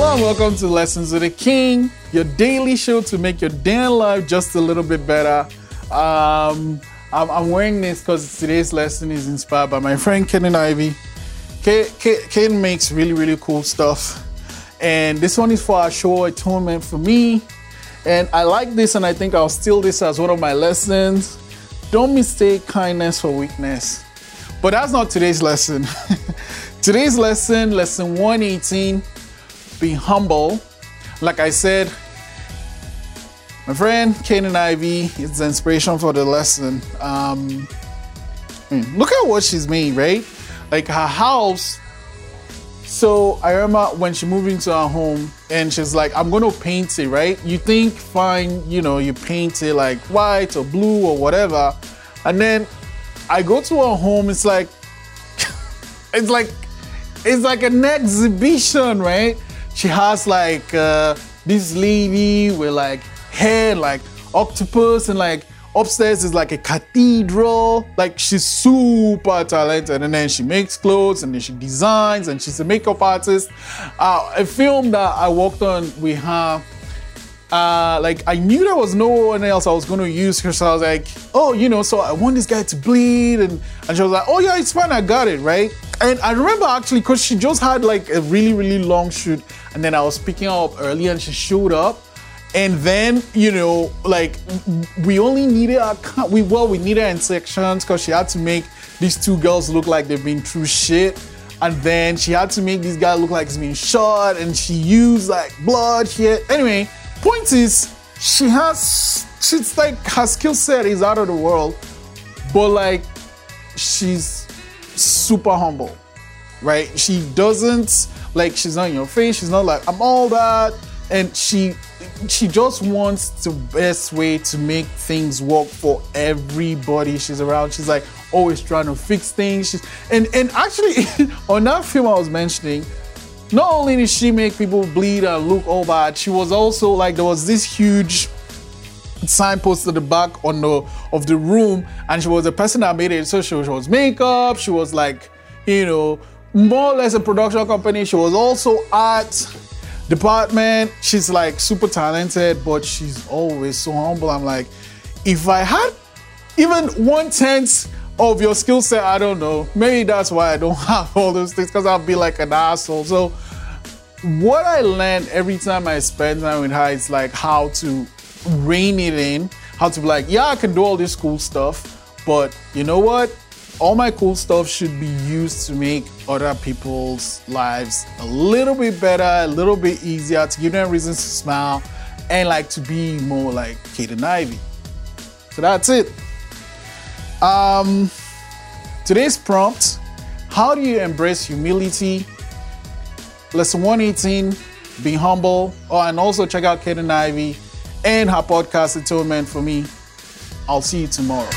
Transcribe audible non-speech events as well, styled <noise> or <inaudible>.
welcome to Lessons with the King, your daily show to make your day life just a little bit better. Um, I'm, I'm wearing this because today's lesson is inspired by my friend Kenan Ivy. Ken makes really, really cool stuff. And this one is for our show Atonement for me. And I like this, and I think I'll steal this as one of my lessons. Don't mistake kindness for weakness. But that's not today's lesson. <laughs> today's lesson, lesson 118, be humble. Like I said, my friend Kenan Ivy is the inspiration for the lesson. Um, look at what she's made, right? Like her house so I remember when she moved into her home and she's like, I'm gonna paint it, right? You think, fine, you know, you paint it like white or blue or whatever. And then I go to her home, it's like, <laughs> it's like, it's like an exhibition, right? She has like uh, this lady with like hair like octopus and like Upstairs is like a cathedral. Like she's super talented, and then she makes clothes, and then she designs, and she's a makeup artist. Uh, a film that I worked on with her. Uh, like I knew there was no one else I was going to use her, so I was like, oh, you know, so I want this guy to bleed, and and she was like, oh yeah, it's fine, I got it, right? And I remember actually because she just had like a really really long shoot, and then I was picking her up early, and she showed up, and then you know like we only needed our we well we needed in sections because she had to make these two girls look like they've been through shit and then she had to make this guy look like he's been shot and she used like blood shit. Anyway point is she has she's like her skill set is out of the world but like she's super humble right she doesn't like she's not in your face she's not like i'm all that and she she just wants the best way to make things work for everybody she's around. She's like always trying to fix things. She's, and and actually <laughs> on that film I was mentioning, not only did she make people bleed and look all bad, she was also like there was this huge signpost at the back on the of the room, and she was the person that made it. So she, she was makeup. She was like, you know, more or less a production company. She was also art department. She's like super talented, but she's always so humble. I'm like, if I had even one tenth of your skill set, I don't know. Maybe that's why I don't <laughs> have all those things because I'll be like an asshole. So, what I learned every time I spend time with her is like how to rein it in, how to be like, yeah, I can do all this cool stuff, but you know what? all my cool stuff should be used to make other people's lives a little bit better, a little bit easier, to give them reasons to smile, and like to be more like Kenan Ivy. So that's it. Um, today's prompt How do you embrace humility? Lesson 118 Be humble. Oh, and also check out Kenan Ivy and her podcast, Atonement for me. I'll see you tomorrow.